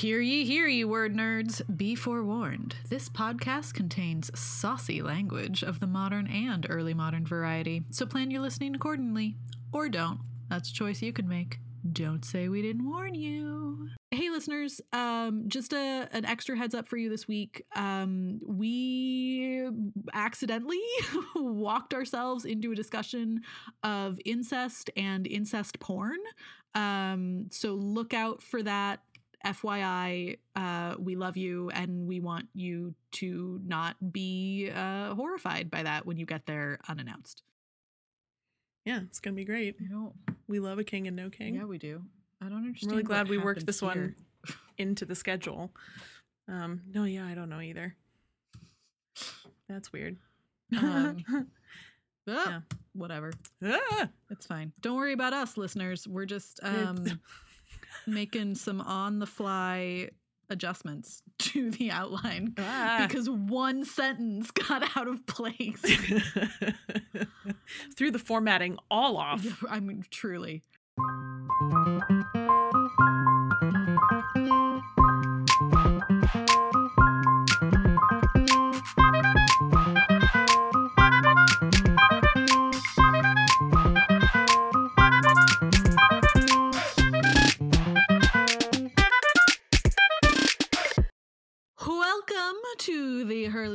Hear ye, hear ye, word nerds. Be forewarned. This podcast contains saucy language of the modern and early modern variety, so plan your listening accordingly. Or don't. That's a choice you can make. Don't say we didn't warn you. Hey listeners, um, just a an extra heads up for you this week. Um, we accidentally walked ourselves into a discussion of incest and incest porn. Um, so look out for that. FYI, uh, we love you and we want you to not be uh, horrified by that when you get there unannounced. Yeah, it's gonna be great. You know, We love a king and no king. yeah, we do. I don't understand. I'm really glad we worked this here. one into the schedule. Um, no, yeah, I don't know either. That's weird. Um, Ah, Yeah. Whatever. Ah! It's fine. Don't worry about us, listeners. We're just um, making some on the fly adjustments to the outline Ah. because one sentence got out of place. Threw the formatting all off. I mean, truly.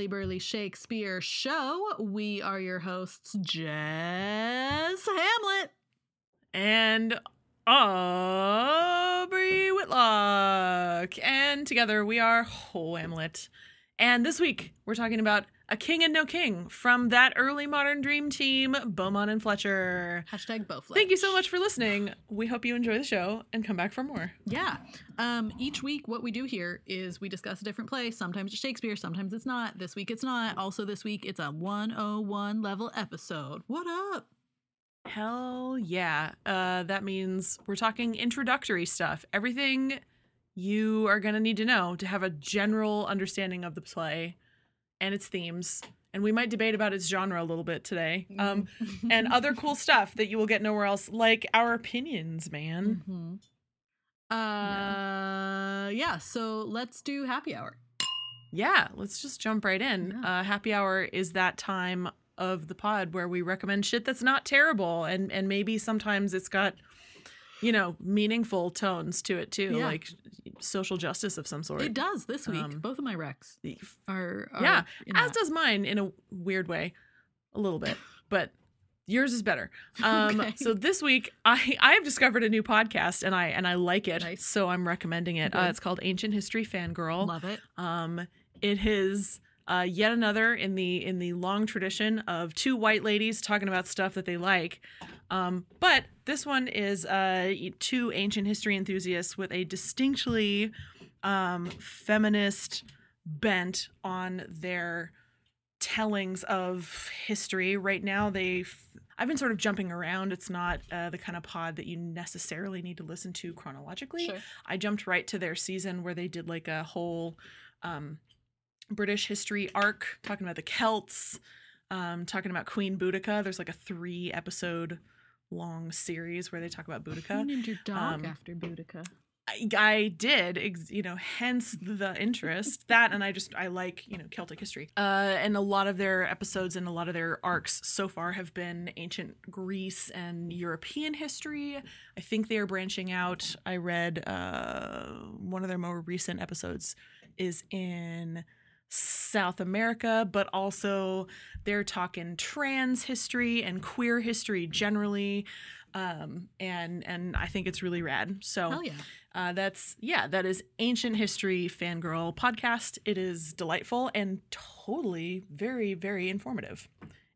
Hurly Burly Shakespeare Show. We are your hosts, Jess Hamlet. and Aubrey Whitlock. And together we are Whole Hamlet. And this week we're talking about A King and No King from that early modern dream team, Beaumont and Fletcher. Hashtag Bowflesh. Thank you so much for listening. We hope you enjoy the show and come back for more. Yeah. Um, each week, what we do here is we discuss a different play. Sometimes it's Shakespeare, sometimes it's not. This week, it's not. Also, this week, it's a 101 level episode. What up? Hell yeah. Uh, that means we're talking introductory stuff. Everything you are going to need to know to have a general understanding of the play and its themes. And we might debate about its genre a little bit today. Um, and other cool stuff that you will get nowhere else, like our opinions, man. Mhm. Uh, yeah. So let's do happy hour. Yeah, let's just jump right in. Yeah. Uh, happy hour is that time of the pod where we recommend shit that's not terrible, and and maybe sometimes it's got, you know, meaningful tones to it too, Yeah. like social justice of some sort. It does this week. Um, Both of my recs are, are Yeah, As that. does mine in a weird way, a little bit, but yours is better. Um, Okay. So this week, I I have discovered a new podcast, and I and I like it, Nice. so I'm recommending it. Uh, it's called Ancient History Fangirl. Love it. Um, it is uh, yet another in the in the long tradition of two white ladies talking about stuff that they like. Um, but this one is uh, two ancient history enthusiasts with a distinctly um, feminist bent on their tellings of history. Right now, they I've been sort of jumping around. It's not uh, the kind of pod that you necessarily need to listen to chronologically. Sure. I jumped right to their season where they did like a whole um, British history arc talking about the Celts, um, talking about Queen Boudica. There's like a three episode long series where they talk about You Boudica. named your dog um, after Boudica. I, I did, ex- you know, hence the interest. That and I just I like you know Celtic history. Uh, and a lot of their episodes and a lot of their arcs so far have been ancient Greece and European history. I think they are branching out. I read uh, one of their more recent episodes is in South America, but also they're talking trans history and queer history generally. Um, and and I think it's really rad. So yeah. uh, that's yeah, that is ancient history fangirl podcast. It is delightful and totally very very informative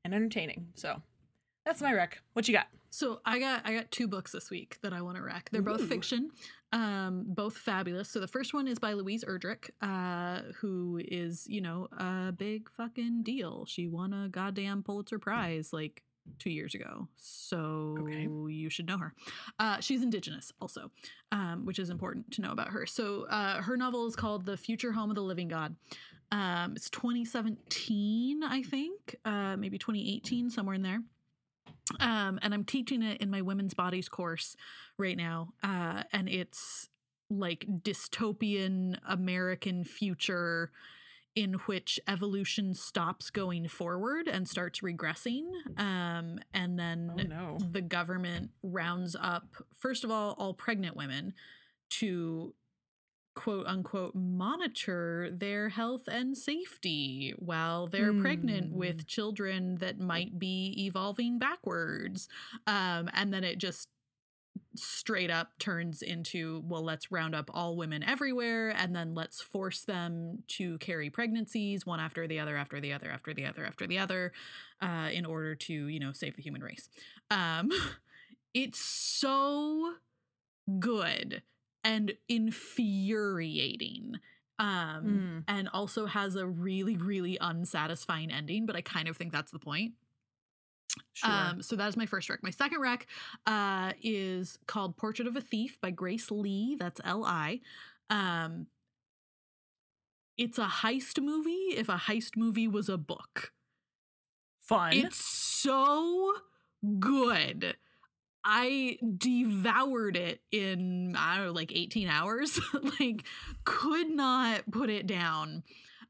and entertaining. So that's my rec. What you got? So I got I got two books this week that I want to rec. They're both Ooh. fiction, um, both fabulous. So the first one is by Louise Erdrich, uh, who is you know a big fucking deal. She won a goddamn Pulitzer Prize like two years ago, so Okay. you should know her. Uh, she's Indigenous also, um, which is important to know about her. So uh, her novel is called The Future Home of the Living God. Um, it's 2017, I think, uh, maybe 2018, somewhere in there. Um, and I'm teaching it in my women's bodies course right now. Uh, and it's like dystopian American future in which evolution stops going forward and starts regressing. Um, and then Oh no. the government rounds up, first of all, all pregnant women to quote unquote monitor their health and safety while they're pregnant Hmm. with children that might be evolving backwards. Um, and then it just straight up turns into well let's round up all women everywhere and then let's force them to carry pregnancies one after the other after the other after the other after the other uh, in order to you know save the human race um, it's so good and infuriating um, Mm. and also has a really really unsatisfying ending but i kind of think that's the point Sure. um, so that is my first rec. My second rec uh, is called Portrait of a Thief by Grace Li. That's L I. Um, it's a heist movie if a heist movie was a book. Fun. It's so good. I devoured it in I don't know, like 18 hours. like could not put it down.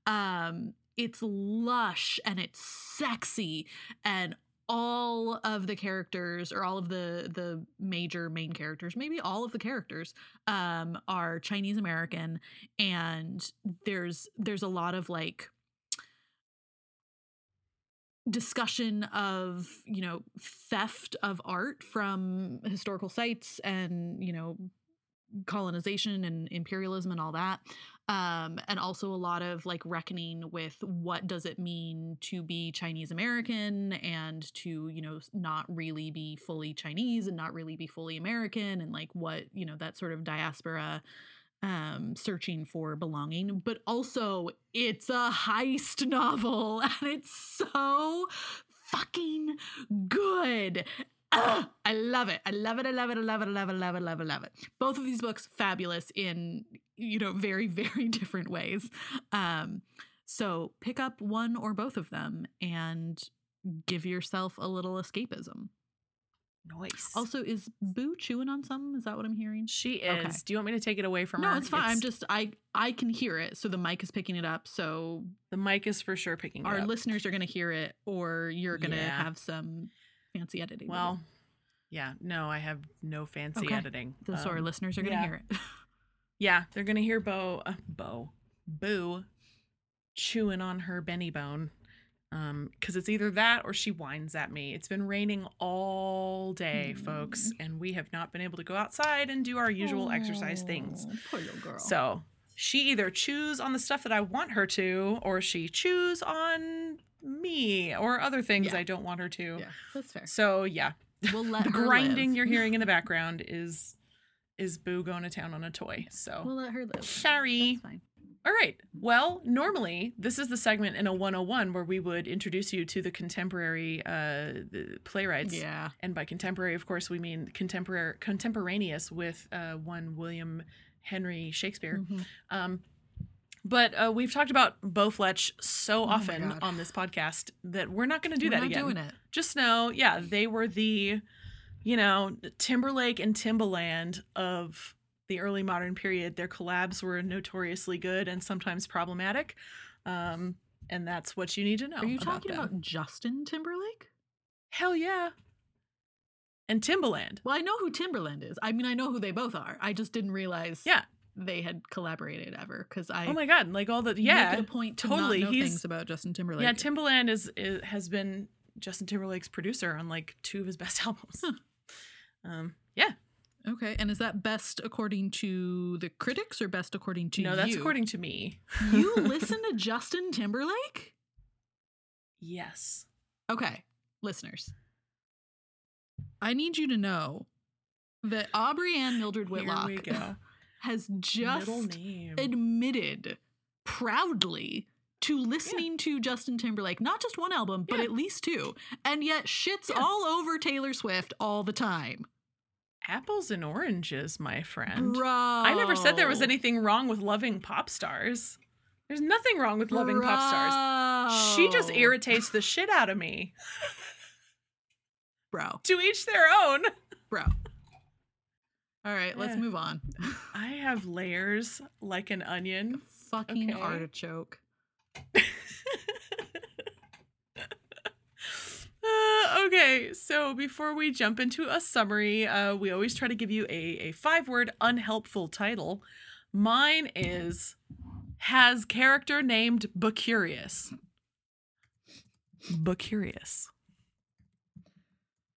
Um it's lush and it's sexy and all of the characters or all of the the major main characters maybe all of the characters um are chinese american and there's there's a lot of like discussion of you know theft of art from historical sites and you know colonization and imperialism and all that um, and also a lot of like reckoning with what does it mean to be chinese american and to you know not really be fully chinese and not really be fully american and like what you know that sort of diaspora um, searching for belonging, but also it's a heist novel and it's so fucking good. Ugh, I love it. I love it. I love it. I love it. I love it. I love it. I love it. Love it. Both of these books fabulous in you know very very different ways. Um, so pick up one or both of them and give yourself a little escapism nice. Also, is Boo chewing on something? Is that what I'm hearing? she is. Okay. Do you want me to take it away from No, her? No, it's fine. I'm just I I can hear it, so the mic is picking it up. So the mic is for sure picking our it up. listeners are gonna hear it, or you're gonna Yeah. have some fancy editing. Well, yeah. No, I have no fancy Okay. editing. so, our Um, listeners are gonna yeah. hear it. Yeah, they're gonna hear Bo, uh, Bo, Boo, chewing on her Benebone, um, because it's either that or she whines at me. It's been raining all day, folks, Mm. and we have not been able to go outside and do our usual exercise things. Oh, Poor little girl. So she either chews on the stuff that I want her to, or she chews on me or other things Yeah. I don't want her to. yeah, that's fair. So yeah, We'll let the grinding live. you're hearing in the background is is Boo going to town on a toy. So We'll let her live. Sorry. All right. Well, normally this is the segment in a 101 where we would introduce you to the contemporary uh, the playwrights. Yeah. And by contemporary, of course, we mean contemporary contemporaneous with uh, one William Henry Shakespeare. Mhm. Um, but uh, we've talked about Bo Fletch so Oh often on this podcast that we're not going to do that. We're that not again doing it. just know, yeah, they were the, you know, Timberlake and Timbaland of the early modern period. Their collabs were notoriously good and sometimes problematic. Um, and that's what you need to know. Are you about talking them. about Justin Timberlake? Hell yeah. And Timbaland. Well, I know who Timberland is. I mean, I know who they both are. I just didn't realize Yeah. they had collaborated ever because I oh my god, like all the make yeah. it a point to totally. not know He's- things about Justin Timberlake. Yeah, Timbaland is, is has been Justin Timberlake's producer on like two of his best albums. Um, yeah. Okay, and is that best according to the critics or best according to no, you? that's according to me. you listen to Justin Timberlake? Yes. Okay, listeners. I need you to know that Aubrey Ann Mildred Whitlock Here we go. has just admitted proudly to listening to Justin Timberlake, not just one album, but Yeah. at least two, and yet shits Yeah. all over Taylor Swift all the time. Apples and oranges, my friend. Bro. I never said there was anything wrong with loving pop stars. There's nothing wrong with loving pop stars. She just irritates the shit out of me. Bro. To each their own. Bro. All right, let's Eh. move on. I have layers like an onion. Fucking Okay. artichoke. Uh, okay, so before we jump into a summary, uh, we always try to give you a, a five word unhelpful title. Mine is Has character named Bacurius. Bacurius.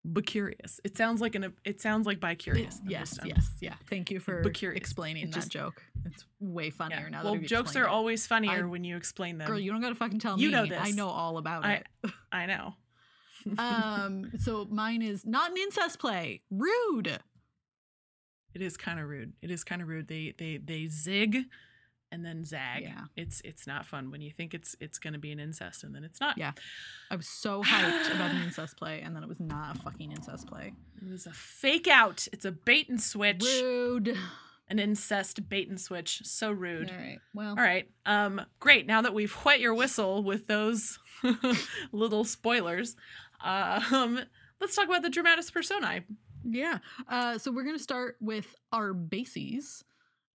Bacurius. It sounds like an it sounds like bi curious. I'm yes, yes, yeah. Thank you for explaining It that just- joke. It's way funnier Yeah. now. Well, jokes are it. always funnier I- when you explain them. Girl, you don't gotta fucking tell You me. know I know all about I- it. I know. Um, so mine is not an incest play. Rude. It is kind of rude. It is kind of rude. They they they zig and then zag. Yeah. It's it's not fun when you think it's it's going to be an incest and then it's not. Yeah. I was so hyped about an incest play, and then it was not a fucking incest play. It was a fake out. It's a bait and switch. Rude. An incest bait and switch. So rude. All right. Well. All right. Um great. Now that we've wet your whistle with those little spoilers, um let's talk about the dramatis personae. Yeah. Uh, so we're gonna start with Arbaces,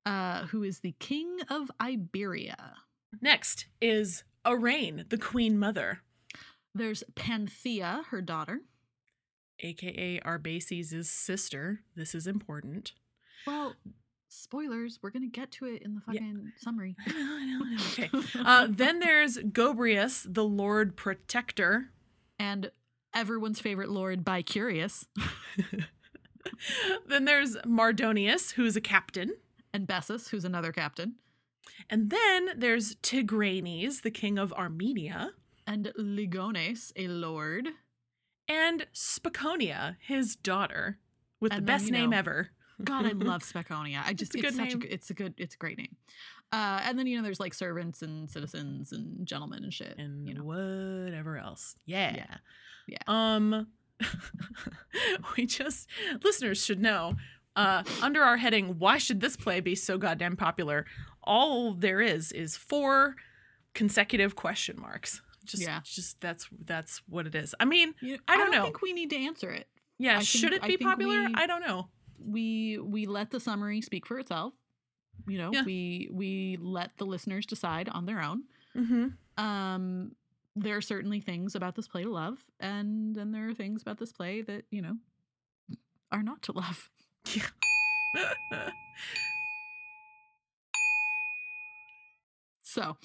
uh, who is the king of Iberia. Next is Arane, the queen mother, There's Panthea, her daughter. aka Arbaces' sister. This is important. Well, spoilers. We're gonna get to it in the Yeah. fucking summary. I know, I know, I know. Okay. Uh, then there's Gobrius, the Lord Protector. and everyone's favorite lord by Curious then there's Mardonius, who's a captain. and Bessus, who's another captain, And then there's Tigranes, the king of Armenia. and Ligones, a lord. And Spaconia, his daughter, with the then, best you name ever. God, I love Spaconia. I just it's, a it's, good such name. good, it's a good it's a great name. Uh, and then you know there's like servants and citizens and gentlemen and shit. and you know. whatever else. Yeah. Yeah. Um we just listeners should know uh under our heading why should this play be so goddamn popular? All there is is four consecutive question marks. Just Yeah. just that's that's what it is. I mean, You- I don't know. think we need to answer it. yeah, I should think- it be popular? we- I don't know. We we let the summary speak for itself. You know, Yeah. we we let the listeners decide on their own. Mm-hmm. Um, there are certainly things about this play to love, and then there are things about this play that you know are not to love. yeah. So,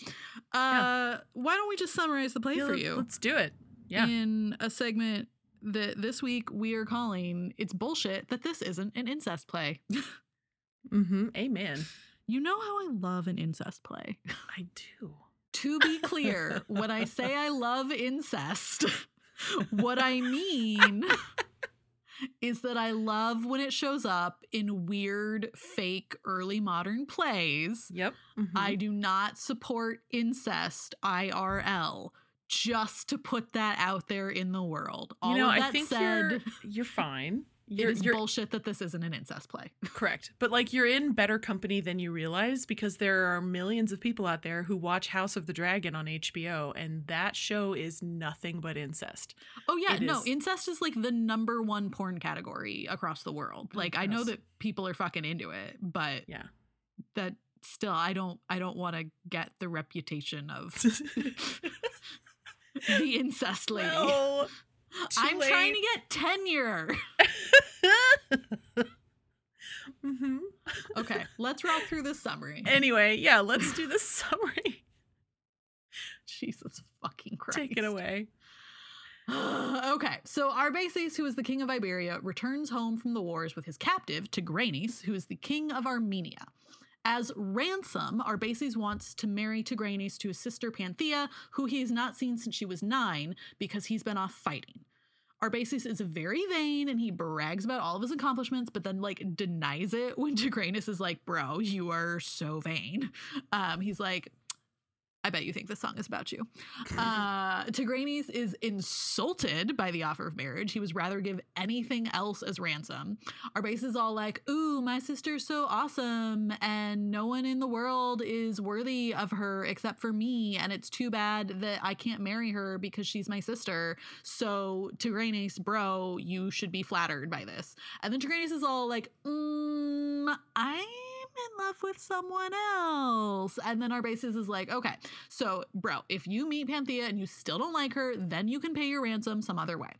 uh, why don't we just summarize the play for you Let's do it. Yeah. in a segment that this week we are calling "It's bullshit that this isn't an incest play." Mm-hmm. Amen. you know how I love an incest play. I do. to be clear, when I say I love incest, what I mean is that I love when it shows up in weird, fake, early modern plays. Yep. Mhm. I do not support incest IRL. Just to put that out there in the world. All you know, I think said, you're you're fine. It You're, is you're bullshit that this isn't an incest play. correct, but like you're in better company than you realize because there are millions of people out there who watch House of the Dragon on HBO, and that show is nothing but incest. Oh yeah, It no, is- incest is like the number one porn category across the world. Oh, Like I know that people are fucking into it, but Yeah. that still I don't I don't want to get the reputation of the incest lady. Too I'm trying to get tenure. Mhm. okay, let's rock through this summary. Anyway, yeah, let's do the summary. Jesus fucking Christ. Take it away. okay, so Arbaces, who is the king of Iberia, returns home from the wars with his captive, Tigranes, who is the king of Armenia. As ransom, Arbaces wants to marry Tigranes to his sister Panthea, who he has not seen since she was nine because he's been off fighting. Arbaces is very vain and he brags about all of his accomplishments, but then like denies it when Tigranes is like, "Bro, you are so vain." Um, he's like, I bet you think this song is about you. Uh, Tigranes is insulted by the offer of marriage. He was rather give anything else as ransom. Arbace is all like, "Ooh, my sister's so awesome, and no one in the world is worthy of her except for me, and it's too bad that I can't marry her because she's my sister. So Tigranes, bro, you should be flattered by this." And then Tigranes is all like, mm, "I'm." In love with someone else. And then Arbaces is like, okay, so bro, if you meet Panthea and you still don't like her, then you can pay your ransom some other way.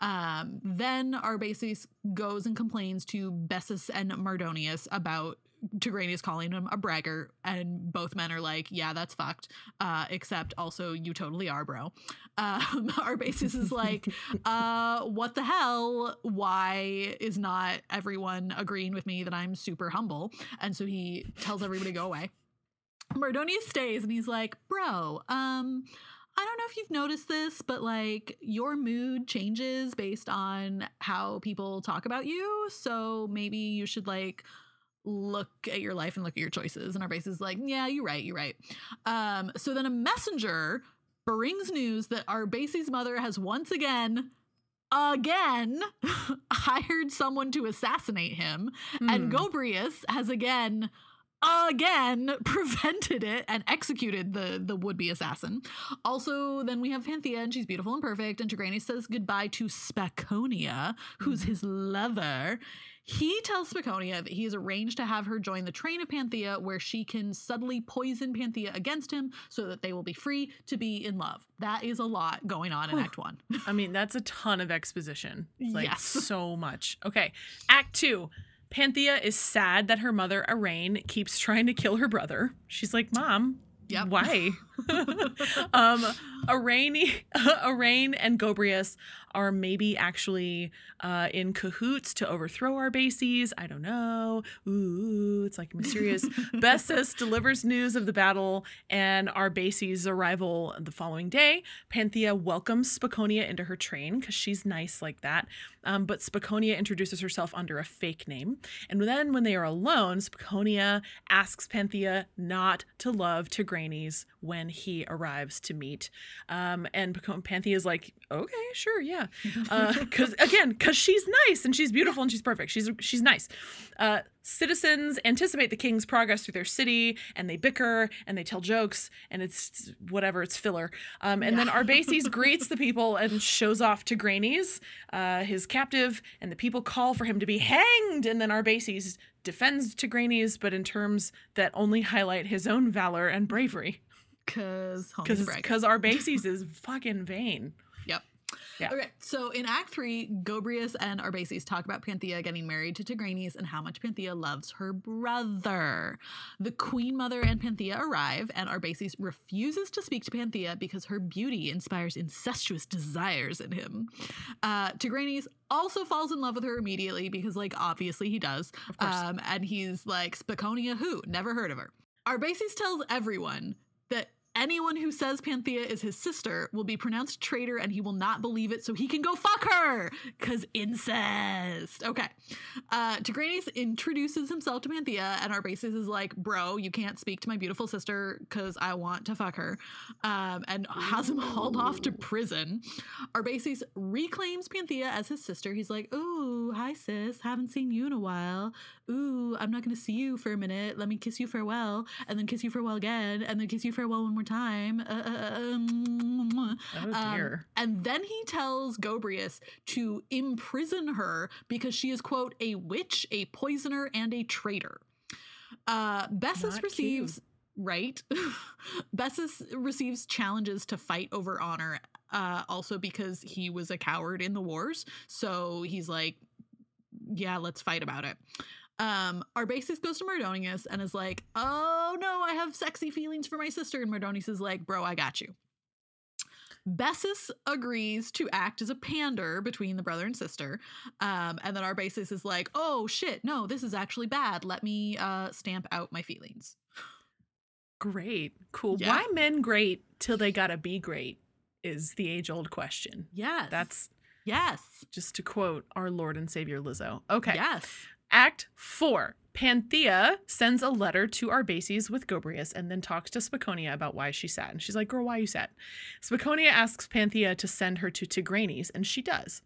Um, then Arbaces goes and complains to Bessus and Mardonius about Tigranes calling him a bragger, and both men are like, "Yeah, that's fucked." Uh, except also, you totally are, bro. Um, Arbaces is like, uh, "What the hell? Why is not everyone agreeing with me that I'm super humble?" And so he tells everybody to go away. Mardonius stays, and he's like, "Bro, um." I don't know if you've noticed this, but like your mood changes based on how people talk about you. So maybe you should like look at your life and look at your choices. And Arbace is like, yeah, you're right, you're right. Um, so then a messenger brings news that our Arbace's mother has once again again hired someone to assassinate him mm. and Gobrius has again again prevented it and executed the the would-be assassin. Also, then we have Panthea and she's beautiful and perfect and Tigranes says goodbye to Spaconia, who's mm. his lover. He tells Spaconia that he has arranged to have her join the train of Panthea where she can subtly poison Panthea against him so that they will be free to be in love. That is a lot going on in Act 1. I mean, that's a ton of exposition. Like yes. so much. Okay. Act 2. Panthea is sad that her mother, Arane, keeps trying to kill her brother. She's like, Mom, Yep. Why? um, Arane, Arane and Gobrius are maybe actually uh, in cahoots to overthrow Arbaces. I don't know. Ooh, it's like mysterious. Bessus delivers news of the battle and Arbaces' arrival the following day. Panthea welcomes Spaconia into her train because she's nice like that. Um, but Spaconia introduces herself under a fake name. And then when they are alone, Spaconia asks Panthea not to love Tigranes when he arrives to meet. Um, and Panthea is like, okay, sure, yeah. Because uh, again, because she's nice and she's beautiful and she's perfect. She's she's nice. Uh, citizens anticipate the king's progress through their city and they bicker and they tell jokes and it's whatever it's filler um, and yeah. then arbaces greets the people and shows off Tigranes uh, his captive and the people call for him to be hanged and then arbaces defends Tigranes but in terms that only highlight his own valor and bravery because because arbaces is fucking vain yep yeah. Okay, so in Act Three, Gobrius and Arbaces talk about Panthea getting married to Tigranes and how much Panthea loves her brother. The Queen Mother and Panthea arrive, and Arbaces refuses to speak to Panthea because her beauty inspires incestuous desires in him. Uh, Tigranes also falls in love with her immediately because, like, obviously he does. Of course. Um, and he's like, Spaconia, who? Never heard of her. Arbaces tells everyone that anyone who says Panthea is his sister will be pronounced traitor and he will not believe it so he can go fuck her because incest. Okay. Uh, Tigranes introduces himself to Panthea and Arbaces is like, bro, you can't speak to my beautiful sister because I want to fuck her um, and has him hauled off to prison. Arbaces reclaims Panthea as his sister. He's like, ooh, hi sis, haven't seen you in a while. Ooh, I'm not going to see you for a minute. Let me kiss you farewell and then kiss you farewell again and then kiss you farewell one more time. Uh, uh, uh um, oh dear. Um, and then he tells Gobrius to imprison her because she is, quote, a witch, a poisoner, and a traitor. Uh, Bessus receives. Cute. Right. Bessus receives challenges to fight over honor, uh, also because he was a coward in the wars. So he's like, yeah, let's fight about it. Um, Arbaces goes to Mardonius and is like, "Oh no, I have sexy feelings for my sister." And Mardonius is like, "Bro, I got you." Bessus agrees to act as a pander between the brother and sister. Um, and then our Arbaces is like, oh shit, no, this is actually bad. Let me uh, stamp out my feelings. Great. Cool. Yeah. Why men great till they gotta be great is the age old question. Yes. That's Yes. Just to quote our Lord and Savior Lizzo. Okay. Yes. Act four. Panthea sends a letter to Arbaces with Gobrius and then talks to Spaconia about why she's sad. And she's like, Girl, why are you sad? Spaconia asks Panthea to send her to Tigranes, and she does.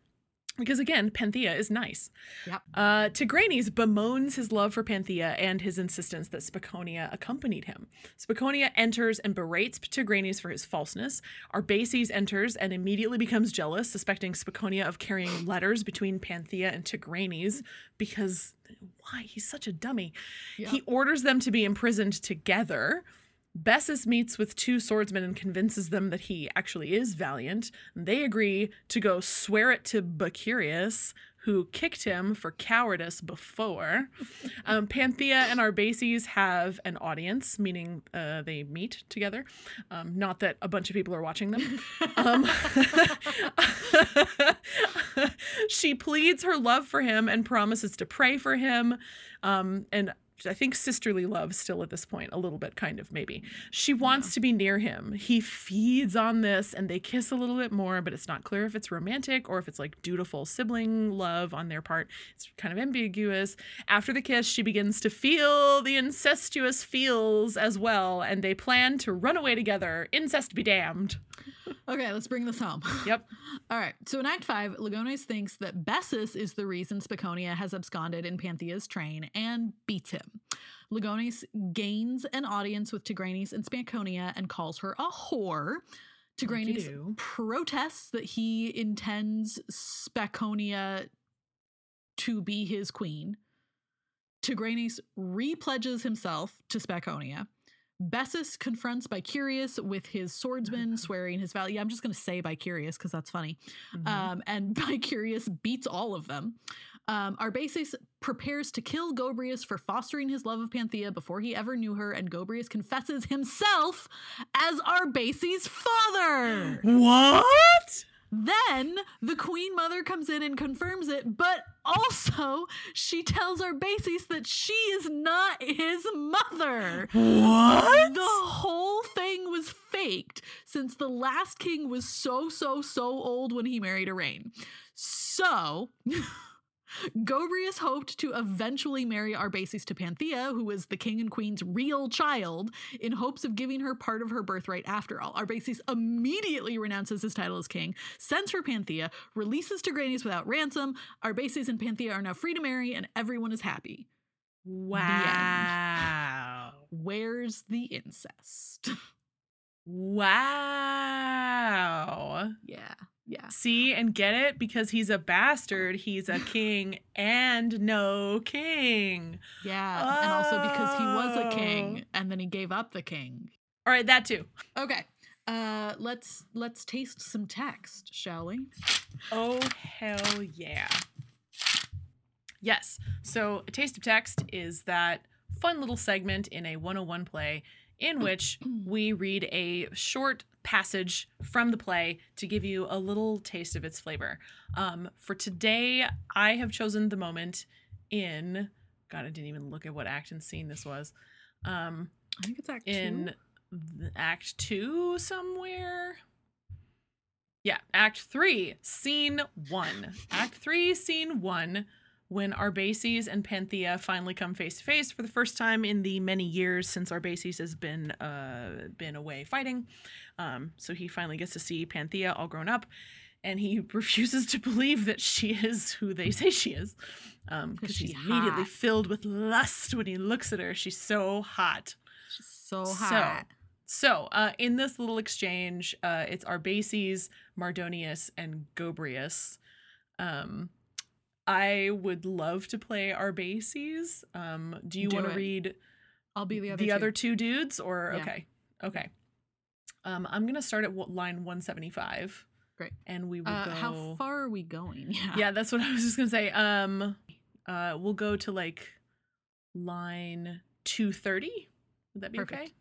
Because again, Panthea is nice. Yep. Uh, Tigranes bemoans his love for Panthea and his insistence that Spaconia accompanied him. Spaconia enters and berates Tigranes for his falseness. Arbaces enters and immediately becomes jealous, suspecting Spaconia of carrying letters between Panthea and Tigranes because why? He's such a dummy. Yep. He orders them to be imprisoned together. Bessus meets with two swordsmen and convinces them that he actually is valiant. They agree to go swear it to Bacurius, who kicked him for cowardice before. Um, Panthea and Arbaces have an audience, meaning uh, they meet together. Um, not that a bunch of people are watching them. Um, she pleads her love for him and promises to pray for him. Um, and I think sisterly love still at this point, a little bit, kind of, maybe. She wants to be near him. He feeds on this and they kiss a little bit more, but it's not clear if it's romantic or if it's like dutiful sibling love on their part. It's kind of ambiguous. After the kiss, she begins to feel the incestuous feels as well, and they plan to run away together. Incest be damned. Okay, let's bring this home. Yep. All right. So in Act 5, Ligones thinks that Bessus is the reason Spaconia has absconded in Panthea's train and beats him. Ligones gains an audience with Tigranes and Spaconia and calls her a whore. Tigranes protests that he intends Spaconia to be his queen. Tigranes repledges himself to Spaconia. Bessus confronts Bicurius with his swordsman, swearing his value. I'm just going to say Bicurius because that's funny. Mhm. Um, and beats all of them. Um, Arbaces prepares to kill Gobrius for fostering his love of Panthea before he ever knew her, and Gobrius confesses himself as Arbaces' father. what? Then the Queen Mother comes in and confirms it, but also she tells our Arbaces that she is not his mother. What? The whole thing was faked since the last king was so, so, so old when he married Arane. So. Gobrius hoped to eventually marry Arbaces to Panthea, who was the king and queen's real child, in hopes of giving her part of her birthright after all. Arbaces immediately renounces his title as king, sends for Panthea, releases Tigranes without ransom. Arbaces and Panthea are now free to marry, and everyone is happy. Wow. Where's the incest? Wow. yeah, yeah. See and get it? Because he's a bastard, he's a king and no king. Yeah, and also because he was a king and then he gave up the king. All right, that too. Okay. Uh let's let's taste some text, shall we? Oh, hell yeah. Yes. So, a taste of text is that fun little segment in a 101 play in which we read a short passage from the play to give you a little taste of its flavor. Um, for today, I have chosen the moment in. God, I didn't even look at what act and scene this was. Um, I think it's act in the act two somewhere. Yeah, act three, scene one. act three, scene one, when Arbaces and Panthea finally come face to face for the first time in the many years since Arbaces has been uh been away fighting. Um, so he finally gets to see Panthea all grown up, and he refuses to believe that she is who they say she is. Um, because She's she's immediately filled with lust when he looks at her. She's so hot. She's so So, hot. So, uh, in this little exchange, uh, it's Arbaces, Mardonius, and Gobrius. Um, I would love to play Arbaces. Um, do you want to read I'll be the other the two. other two dudes, or Yeah. okay, okay? Um, I'm gonna start at line 175. Great. and we will Uh, go. how far are we going? Yeah. Yeah, that's what I was just gonna say. Um, uh, we'll go to like line 230. Would that be Perfect. okay?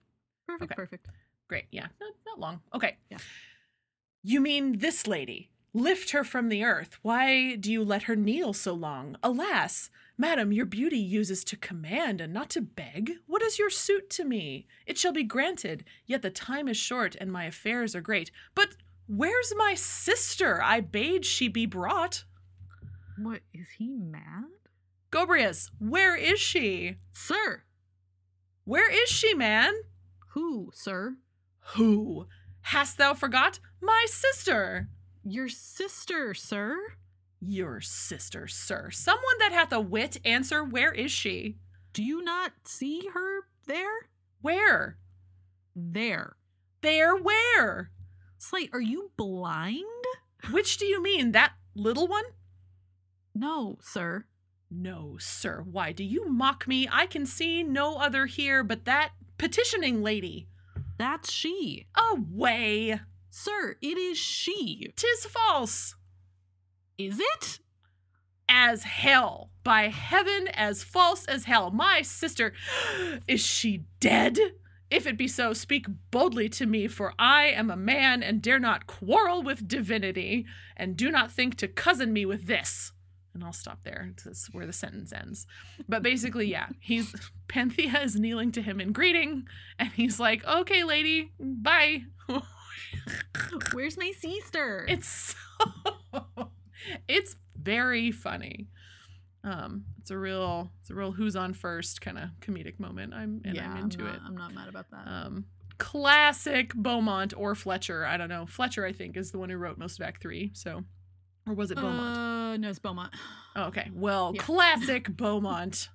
Perfect, Okay. perfect. Great. Yeah. Not, not long. Okay. Yeah. You mean this lady? Lift her from the earth. Why do you let her kneel so long? Alas, madam, your beauty uses to command and not to beg. What is your suit to me? It shall be granted, yet the time is short and my affairs are great. But where's my sister? I bade she be brought. What is he mad? Scobrius, where is she? Sir. Where is she, man? Who, sir? Who? Hast thou forgot? My sister. Your sister, sir. Your sister, sir. Someone that hath a wit, answer, where is she? Do you not see her there? Where? There. There where? Slate, are you blind? Which do you mean? That little one? No, sir. No, sir. Why do you mock me? I can see no other here but that petitioning lady. That's she. Away! Sir, it is she. Tis false. Is it? As hell. By heaven, as false as hell. My sister. Is she dead? If it be so, speak boldly to me, for I am a man and dare not quarrel with divinity, and do not think to cousin me with this. And I'll stop there. That's where the sentence ends. But basically, yeah, he's Panthea is kneeling to him in greeting, and he's like, "Okay, lady, bye." Where's my sister? It's so, it's very funny. Um, it's a real it's a real who's on first kind of comedic moment. I'm and yeah, I'm into not, it. I'm not mad about that. Um, classic Beaumont or Fletcher. I don't know. Fletcher, I think, is the one who wrote most of Act Three. So, or was it Beaumont? Uh, no, it's Beaumont. oh, okay. Well, yeah. classic Beaumont,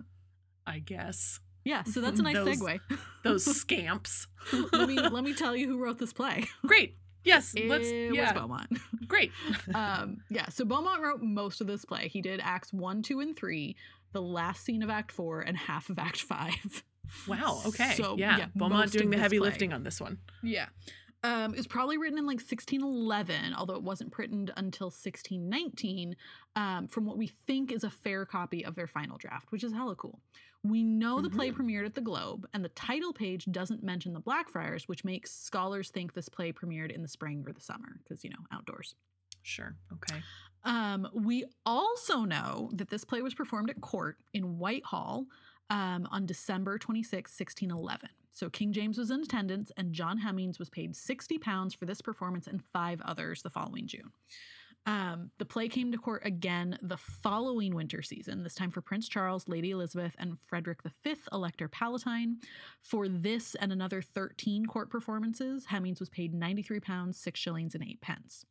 I guess. Yeah, so that's a nice Those- segue. Those scamps. let me let me tell you who wrote this play. Great. Yes. It let's. was Yeah. Beaumont. Great. um, yeah, so Beaumont wrote most of this play. He did acts one, two, and three, the last scene of Act four, and half of Act five. Wow. Okay. So, yeah. yeah, Beaumont doing the heavy play. lifting on this one. Yeah. Um, it was probably written in like 1611, although it wasn't printed until 1619, um, from what we think is a fair copy of their final draft, which is hella cool. We know the play premiered at the Globe, and the title page doesn't mention the Blackfriars, which makes scholars think this play premiered in the spring or the summer, because, you know, outdoors. Sure. Okay. Um, we also know that this play was performed at court in Whitehall um, on December 26, 1611. So King James was in attendance, and John Hemmings was paid 60 pounds for this performance and five others the following June. Um, the play came to court again the following winter season, this time for Prince Charles, Lady Elizabeth, and Frederick V, Elector Palatine. For this and another 13 court performances, Hemmings was paid 93 pounds, 6 shillings, and 8 pence.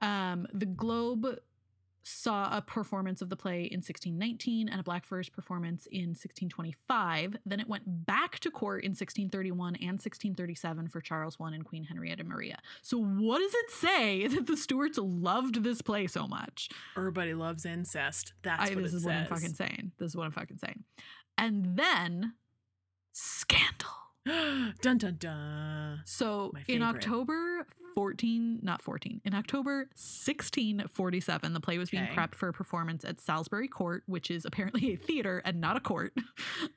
Um, the Globe saw a performance of the play in 1619 and a Blackfriars performance in 1625. Then it went back to court in 1631 and 1637 for Charles I and Queen Henrietta Maria. So, what does it say that the Stuarts loved this play so much? Everybody loves incest. That's I, what this is says. what I'm fucking saying. This is what I'm fucking saying. And then, scandal. dun dun dun. So in. October 14, not 14, in October 1647, the play was being Okay. prepped for a performance at Salisbury Court, which is apparently a theater and not a court.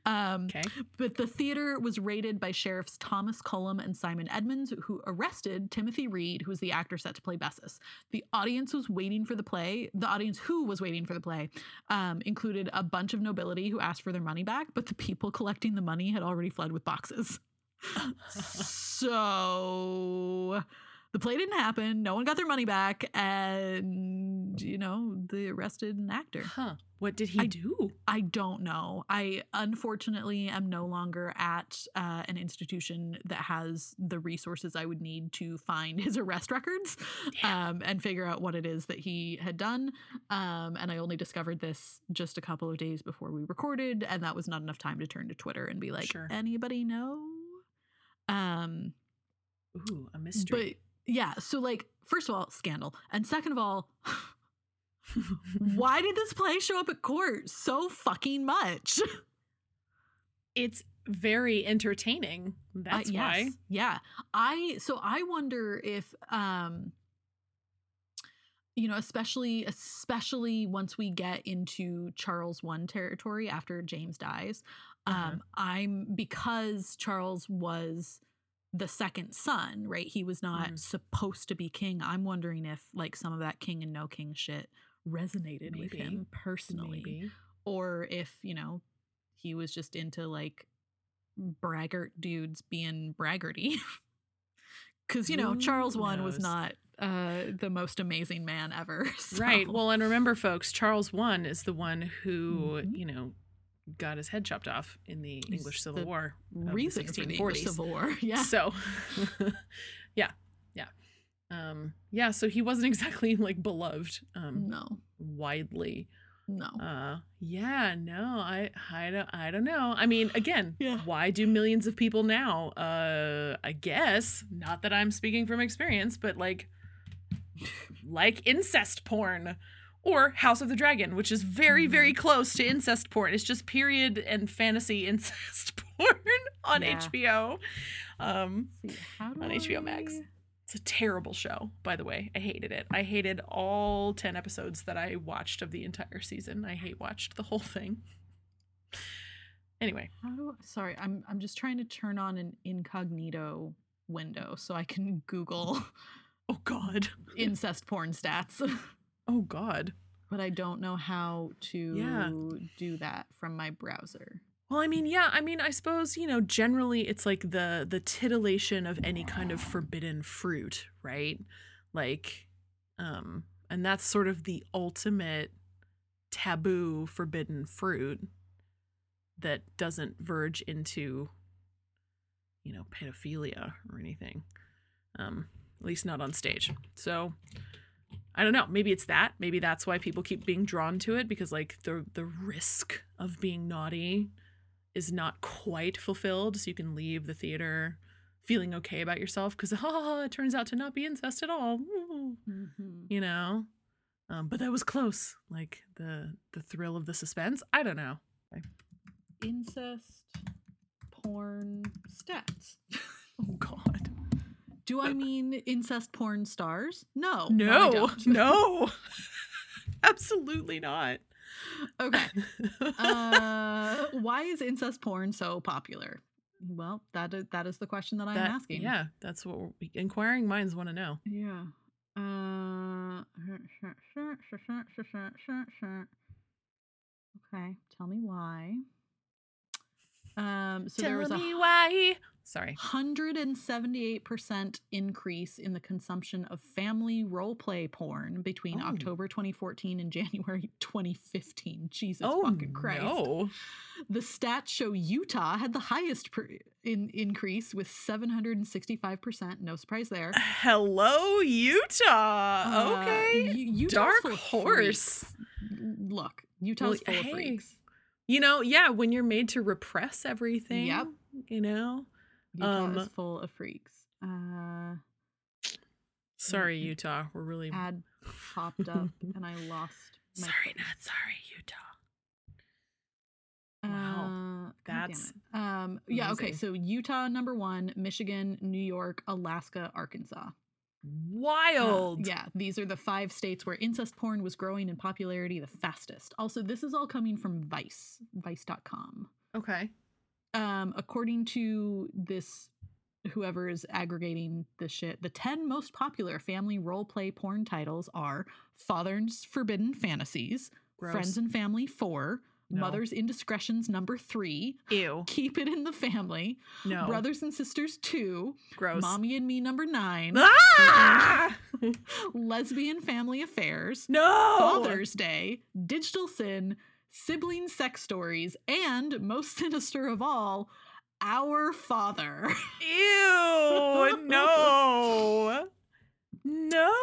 Um, Okay. But the theater was raided by sheriffs Thomas Cullum and Simon Edmonds, who arrested Timothy Reed, who was the actor set to play Bessus. The audience was waiting for the play. The audience who was waiting for the play um, included a bunch of nobility who asked for their money back, but the people collecting the money had already fled with boxes. so the play didn't happen. No one got their money back, and you know they arrested an actor. Huh. What did he I- do? I don't know. I unfortunately am no longer at uh, an institution that has the resources I would need to find his arrest records um, and figure out what it is that he had done. Um, and I only discovered this just a couple of days before we recorded, and that was not enough time to turn to Twitter and be like, Sure. anybody know? Um, Ooh, a mystery. but yeah, so like, first of all, scandal, and second of all. Why did this play show up at court so fucking much? it's very entertaining. That's Uh, why. Yeah. I so I wonder if um you know, especially especially once we get into Charles one territory after James dies. Uh-huh. Um I'm because Charles was the second son, right? He was not Mhm. supposed to be king. I'm wondering if like some of that king and no king shit resonated with him personally Maybe. or if you know he was just into like braggart dudes being braggarty because you know Who charles one was not uh, the most amazing man ever. Right. Well, and remember, folks, Charles One is the one who, Mhm. you know, got his head chopped off in the English Civil the War. reason for the English Civil War. Yeah. So, yeah, yeah, um, yeah. So he wasn't exactly like beloved, um, no, widely. no. Uh, yeah, no, I, I don't, I don't know. I mean, again, Yeah. why do millions of people now? Uh, I guess not that I'm speaking from experience, but like, like incest porn. Or House of the Dragon, which is very, very Mm-hmm. close to incest porn. It's just period and fantasy incest porn on Yeah. HBO. Um, See, on HBO Max. It's a terrible show, by the way. I hated it. I hated all 10 episodes that I watched of the entire season. I hate watched the whole thing. Anyway, do sorry, I'm I'm just trying to turn on an incognito window so I can Google oh god. incest porn stats. Oh god. but I don't know how to Yeah. do that from my browser. Well, I mean, yeah, I mean, I suppose, you know, generally it's like the the titillation of any kind of forbidden fruit, right? Like um and that's sort of the ultimate taboo forbidden fruit that doesn't verge into you know, pedophilia or anything. Um at least not on stage. So I don't know. Maybe it's that. Maybe that's why people keep being drawn to it because like the the risk of being naughty is not quite fulfilled. So you can leave the theater feeling okay about yourself because ha, it turns out to not be incest at all. Mm-hmm. You know, um, but that was close. Like the the thrill of the suspense. I don't know. Incest porn stats. Oh God. Do I mean incest porn stars? No. No. No. Absolutely not. Okay. Uh, why is incest porn so popular? Well, that is, that is the question that I'm That- asking. Yeah, that's what we're, inquiring minds want to know. Yeah. Uh, okay. Tell me why. Um, so there was a Tell why. Sorry. 178% increase in the consumption of family role play porn between Oh. October 2014 and January 2015. Jesus oh fucking Christ. no. The stats show Utah had the highest per- in- increase with 765%. No surprise there. Hello, Utah. Uh, okay. U- Dark horse. freaks. Look, Utah's Well, full hey, of freaks. You know, yeah, when you're made to repress everything. Yep. You know? Utah is um, full of freaks. Uh, Sorry, Utah. We're really ad popped up and I lost my sorry, place. not sorry, Utah. Uh, Wow. God That's um yeah okay so Utah number one Michigan New York Alaska Arkansas Uh, Wild. yeah these are the five states where incest porn was growing in popularity the fastest also this is all coming from Vice Vice.com Okay. um according to this whoever is aggregating this shit the 10 most popular family role play porn titles are Father's Forbidden Fantasies Gross. Friends and Family 4 No. Mother's Indiscretions number 3 Ew. Keep It in the Family, No. Brothers and Sisters 2, Gross. Mommy and Me number 9, Ah! Lesbian Family Affairs, no. Father's Day, Digital Sin, Sibling Sex Stories, and most sinister of all, Our Father. Ew. No. No.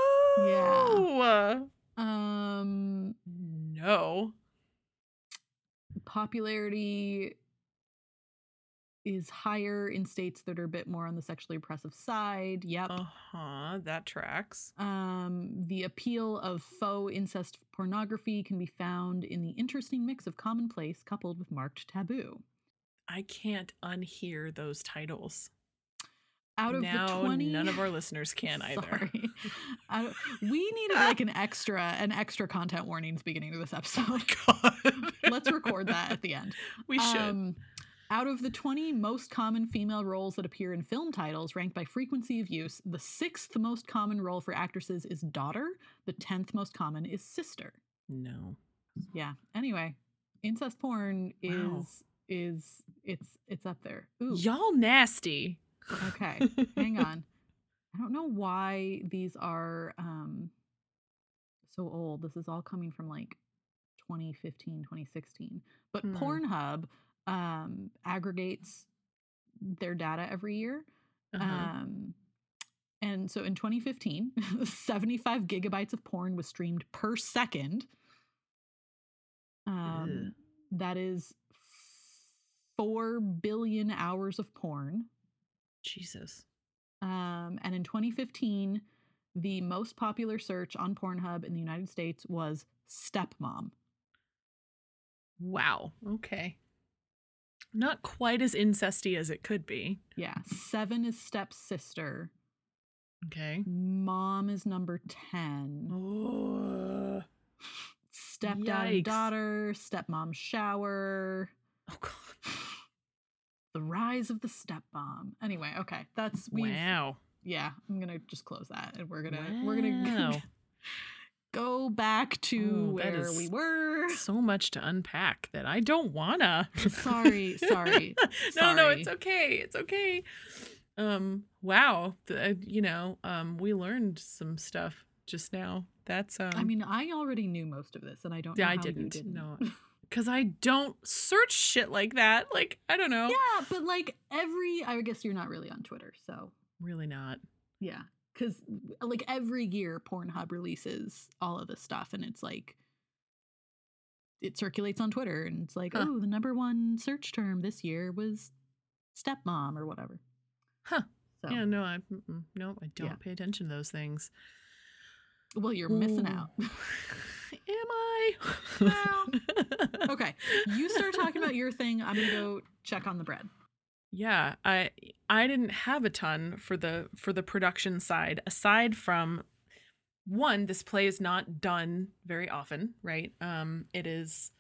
Yeah. Um No. Popularity is higher in states that are a bit more on the sexually oppressive side. Yep. Uh huh. That tracks. Um, the appeal of faux incest pornography can be found in the interesting mix of commonplace coupled with marked taboo. I can't unhear those titles. Out of now, the 20 none of our listeners can either. Sorry. Out we needed like an extra an extra content warnings beginning of this episode. God. Let's record that at the end. We should. Um, out of the 20 most common female roles that appear in film titles, ranked by frequency of use, the sixth most common role for actresses is daughter. The 10th most common is sister. no. Yeah. Anyway, incest porn is Wow. is it's it's up there. Ooh. Y'all nasty. Okay. Hang on. I don't know why these are um, so old. This is all coming from like 2015, 2016. But Hmm. Pornhub um, aggregates their data every year. Uh-huh. Um, and so in 2015, 75 gigabytes of porn was streamed per second. Um, that is 4 billion hours of porn. Jesus. Um, and in 2015, the most popular search on Pornhub in the United States was stepmom. Wow. Okay. Not quite as incesty as it could be. Yeah. Seven is stepsister. Okay. Mom is number 10. Oh, Stepdad Yikes. and daughter, stepmom shower, oh God. The rise of the Step Bomb. Anyway, okay. That's we Wow. yeah, I'm going to just close that and we're going to we're gonna go back to Oh, where we were. So much to unpack that I don't wanna. Sorry, sorry. no, no, it's okay. It's okay. Um, wow. The, you know, um, we learned some stuff just now. That's um I mean, I already knew most of this and I don't know Yeah, I didn't. didn't. No. because I don't search shit like that. Like, I don't know. Yeah, but like every I guess you're not really on Twitter, so Really not. yeah. Cause like every year Pornhub releases all of this stuff and it's like it circulates on Twitter and it's like, Huh. oh, the number one search term this year was stepmom or whatever. Huh. So Yeah, no, I no, I don't Yeah. pay attention to those things. well, you're missing Ooh. out. Am I? Well, okay. You start talking about your thing. I'm gonna go check on the bread. yeah, I I didn't have a ton for the for the production side aside from one this play is not done very often, right? Um it is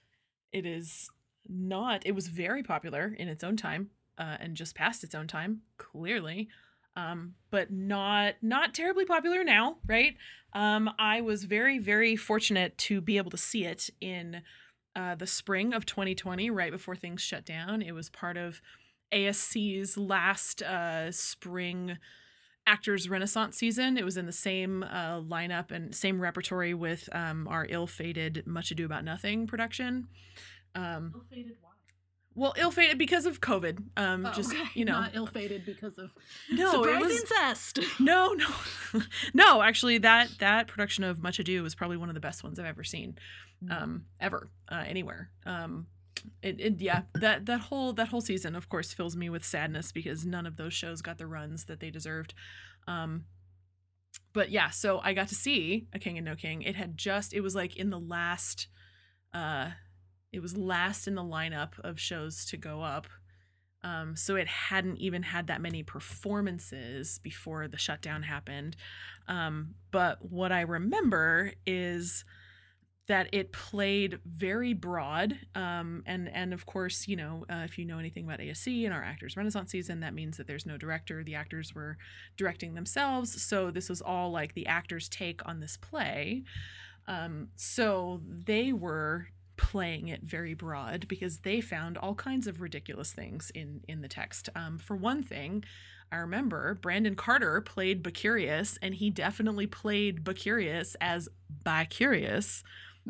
it is not it was very popular in its own time uh, and just past its own time clearly um, but not not terribly popular now right um, i was very very fortunate to be able to see it in uh, the spring of 2020 right before things shut down. It was part of asc's last uh, spring actors renaissance season. It was in the same uh, lineup and same repertory with um, our ill-fated much ado about nothing production. Um, Ill-fated why? Well, ill-fated because of COVID. Um, Oh, just okay. you know, not ill-fated because of no, surprise was incest. no, no, no. Actually, that that production of Much Ado was probably one of the best ones I've ever seen, um, ever, uh, anywhere. Um, it, it, yeah, that that whole that whole season, of course, fills me with sadness because none of those shows got the runs that they deserved. Um, but yeah, so I got to see A King and No King. It had just, it was like in the last, uh, it was last in the lineup of shows to go up. Um, so it hadn't even had that many performances before the shutdown happened. Um, but what I remember is that it played very broad, um, and and of course, you know, uh, if you know anything about ASC and our Actors Renaissance season, that means that there's no director. The actors were directing themselves, so this was all like the actors' take on this play. Um, so they were playing it very broad because they found all kinds of ridiculous things in in the text. Um, for one thing, I remember Brandon Carter played Bacurius, and he definitely played Bacurius as Bacurious,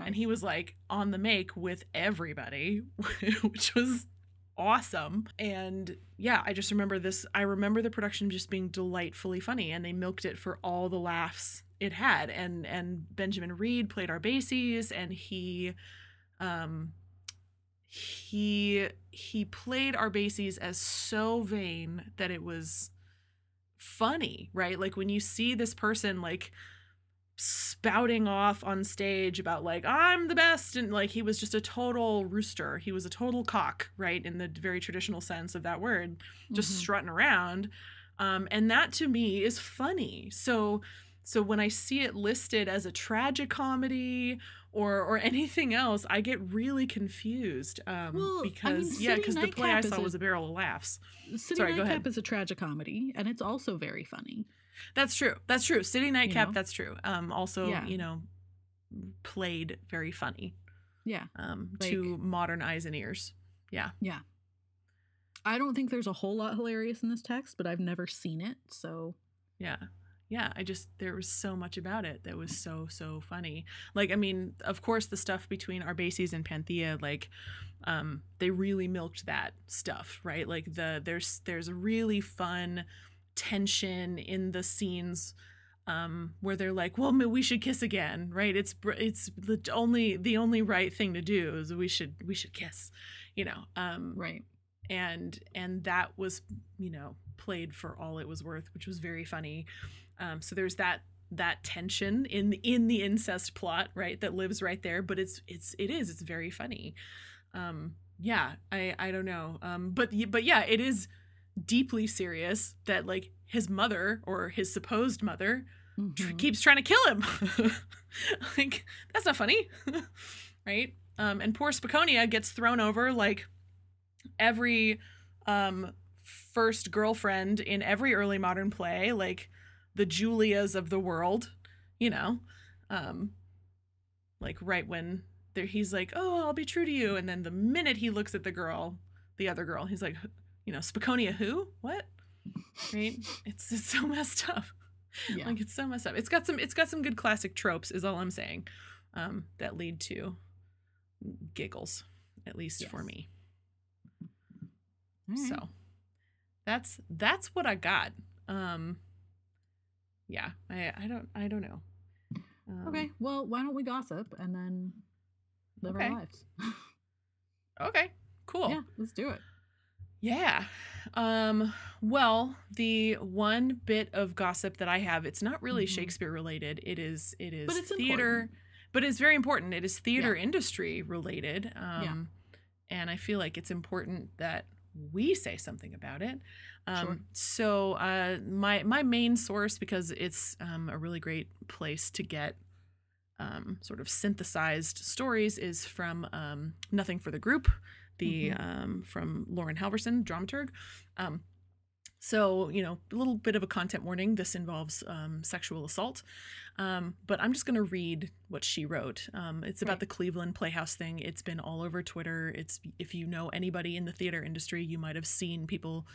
and he was like on the make with everybody, which was awesome. And yeah, I just remember this. I remember the production just being delightfully funny, and they milked it for all the laughs it had. And and Benjamin Reed played Arbaces, and he um he he played Arbaces as so vain that it was funny, right? Like when you see this person like spouting off on stage about like I'm the best and like he was just a total rooster. He was a total cock, right? In the very traditional sense of that word, just Mhm. strutting around. Um and that to me is funny. So so when I see it listed as a tragic comedy or or anything else, I get really confused. Um, Well, I mean, because yeah, because the play I saw a- was a barrel of laughs. City Sorry, go Nightcap ahead. is a tragicomedy, and it's also very funny. That's true. That's true. City Nightcap. know? That's true. Um, also, Yeah. you know, played very funny. Yeah, Um, Like- to modern eyes and ears. Yeah. Yeah. I don't think there's a whole lot hilarious in this text, but I've never seen it, so Yeah. Yeah, I just there was so much about it that was so so funny. Like I mean, of course the stuff between Arbaces and Panthea like um they really milked that stuff, right? Like the there's there's a really fun tension in the scenes um where they're like well we should kiss again right it's it's the only the only right thing to do is we should we should kiss you know um right and and that was you know played for all it was worth which was very funny um so there's that that tension in in the incest plot right that lives right there but it's it's it is it's very funny um yeah i i don't know um but but yeah it is deeply serious that like his mother or his supposed mother mm-hmm. tr- keeps trying to kill him. like that's not funny, right? Um, and poor Spaconia gets thrown over like every um, first girlfriend in every early modern play, like the Julias of the world, you know, um, like right when there he's like, "Oh, I'll be true to you," and then the minute he looks at the girl, the other girl, he's like, you know, Spaconia who? What? Right? it's it's so messed up. Yeah. Like it's so messed up. It's got some it's got some good classic tropes, is all I'm saying. Um, that lead to giggles, at least yes. for me. Right. So that's that's what I got. Um yeah, I I don't I don't know. Um, okay, well, why don't we gossip and then live okay. our lives? okay, cool. Yeah, let's do it. Yeah. Um, well, the one bit of gossip that I have, it's not really mm-hmm. Shakespeare related. It is it is but it's theater, important. but it's very important. It is theater yeah. industry related. Um yeah. and I feel like it's important that we say something about it. Um, sure. so uh, my my main source because it's um, a really great place to get um, sort of synthesized stories is from um, Nothing for the Group, the mm-hmm. um, from Lauren Halvorsen, dramaturg. So, you know, a little bit of a content warning. This involves um, sexual assault. Um, but I'm just going to read what she wrote. Um, it's about right. the Cleveland Playhouse thing. It's been all over Twitter. It's if you know anybody in the theater industry, you might have seen people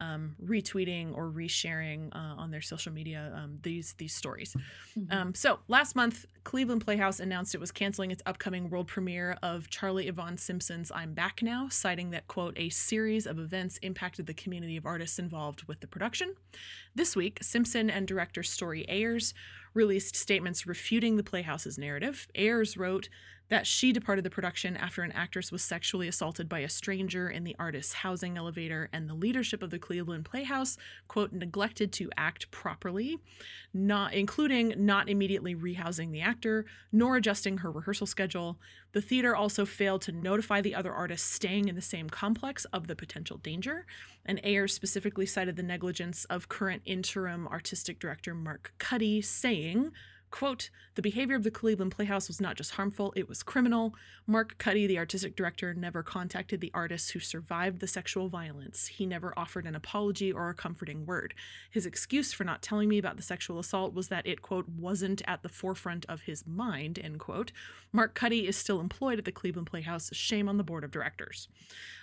um, retweeting or resharing uh, on their social media um, these these stories. Mm-hmm. Um, so last month, Cleveland Playhouse announced it was canceling its upcoming world premiere of Charly Evon Simpson's "I'm Back Now," citing that quote a series of events impacted the community of artists involved with the production. This week, Simpson and director Story Ayers released statements refuting the Playhouse's narrative. Ayers wrote that she departed the production after an actress was sexually assaulted by a stranger in the artist's housing elevator, and the leadership of the Cleveland Playhouse, quote, neglected to act properly, not including not immediately rehousing the actor, nor adjusting her rehearsal schedule. The theater also failed to notify the other artists staying in the same complex of the potential danger, and Ayers specifically cited the negligence of current interim artistic director Mark Cuddy, saying, Quote, the behavior of the Cleveland Playhouse was not just harmful, it was criminal. Mark Cuddy, the artistic director, never contacted the artists who survived the sexual violence. He never offered an apology or a comforting word. His excuse for not telling me about the sexual assault was that it, quote, wasn't at the forefront of his mind, end quote. Mark Cuddy is still employed at the Cleveland Playhouse. Shame on the board of directors.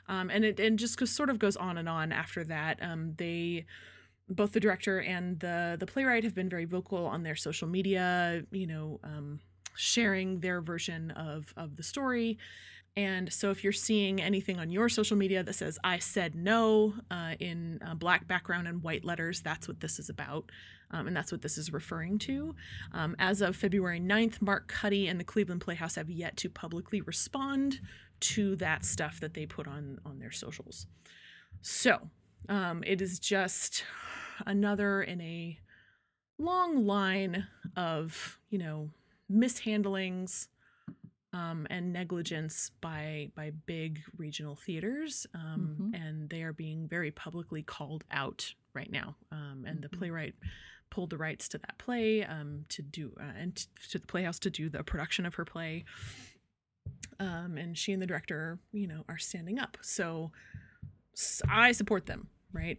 Um, and it and just sort of goes on and on after that. Um, they both the director and the the playwright have been very vocal on their social media, you know, um, sharing their version of of the story. And so, if you're seeing anything on your social media that says "I said no" uh, in uh, black background and white letters, that's what this is about, um, and that's what this is referring to. Um, as of February 9th, Mark Cuddy and the Cleveland Playhouse have yet to publicly respond to that stuff that they put on on their socials. So, um, it is just another in a long line of, you know, mishandlings um, and negligence by by big regional theaters, um, mm-hmm. and they are being very publicly called out right now. Um, and mm-hmm. the playwright pulled the rights to that play um, to do uh, and t- to the Playhouse to do the production of her play. Um, and she and the director, you know, are standing up. So I support them, right?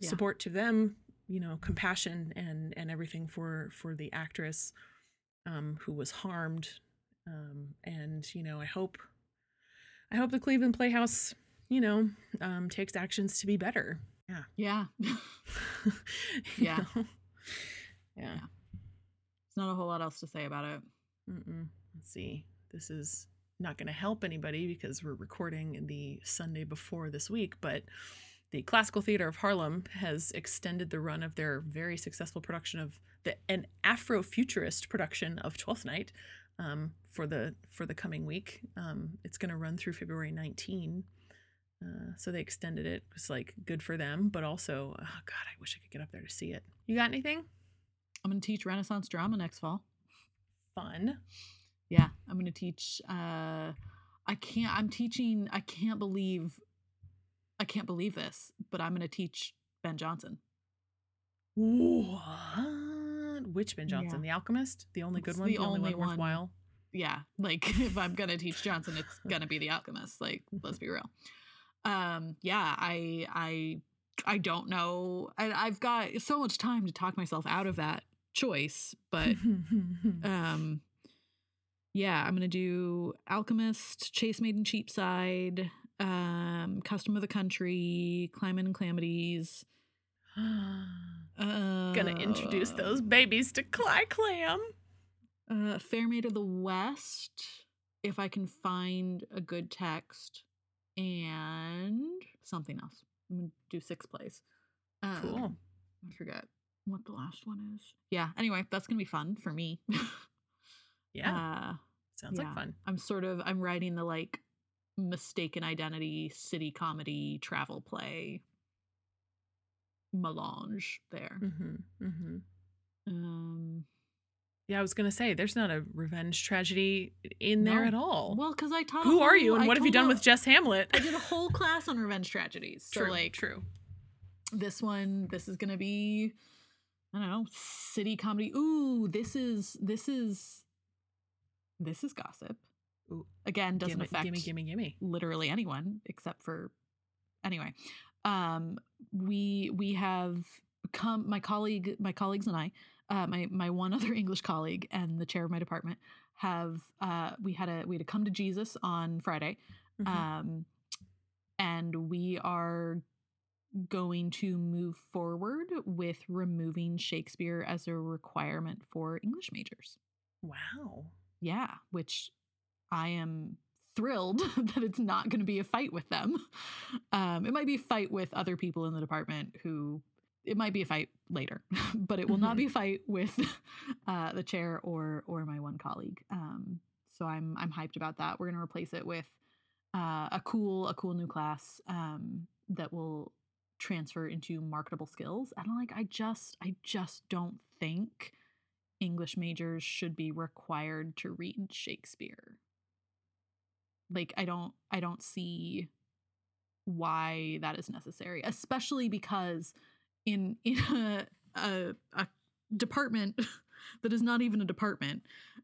Yeah. support to them you know compassion and and everything for for the actress um who was harmed um and you know i hope i hope the cleveland playhouse you know um takes actions to be better yeah yeah yeah know? Yeah. Yeah. There's not a whole lot else to say about it. Mm-mm. Let's see. This is not going to help anybody because we're recording the Sunday before this week, but the Classical Theater of Harlem has extended the run of their very successful production of the an Afrofuturist production of Twelfth Night um, for the for the coming week. Um, it's going to run through February 19. Uh, so they extended it. It's like good for them, but also, oh God, I wish I could get up there to see it. You got anything I'm going to teach Renaissance drama next fall. fun? Yeah, I'm going to teach. Uh, I can't. I'm teaching. I can't believe. I can't believe this, but I'm going to teach Ben Jonson. What? Which Ben Jonson? Yeah. The Alchemist? The only good It's one? the The, only, only one one. worthwhile? Yeah, like if I'm going to teach Jonson, it's going to be the Alchemist. Like, let's be real. Um, yeah, I, I, I don't know. I, I've got so much time to talk myself out of that choice, but um yeah i'm gonna do alchemist chaste maid in cheapside um custom of the country clyomon and clamydes uh, Gonna introduce those babies to Cly Clam. uh fair maid of the west if i can find a good text and something else i'm gonna do six plays um, Cool. i forget what the last one is yeah anyway that's gonna be fun for me Yeah. uh sounds yeah. like fun. I'm sort of I'm writing the like mistaken identity city comedy travel play melange there. Mm-hmm. Mm-hmm. Um Yeah, I was gonna say there's not a revenge tragedy in there No. at all. well cuz I taught Who are you and I what have you done a- with Jess Hamlet? I did a whole class on revenge tragedies. So true, like true. this one this is going to be I don't know, city comedy. Ooh, this is this is this is gossip. Again, doesn't gimme, affect gimme, gimme, gimme. literally anyone except for anyway um we we have come my colleague my colleagues and i uh my my one other english colleague and the chair of my department have uh we had a we had a come to jesus on friday Mhm. um and we are going to move forward with removing shakespeare as a requirement for english majors wow. yeah, which I am thrilled that it's not going to be a fight with them. Um, it might be a fight with other people in the department who it might be a fight later, but it will not be a fight with uh, the chair or or my one colleague. Um, so I'm I'm hyped about that. We're going to replace it with uh, a cool a cool new class um, that will transfer into marketable skills. And like I just I just don't think English majors should be required to read Shakespeare. Like I don't I don't see why that is necessary, especially because in in a a, a department that is not even a department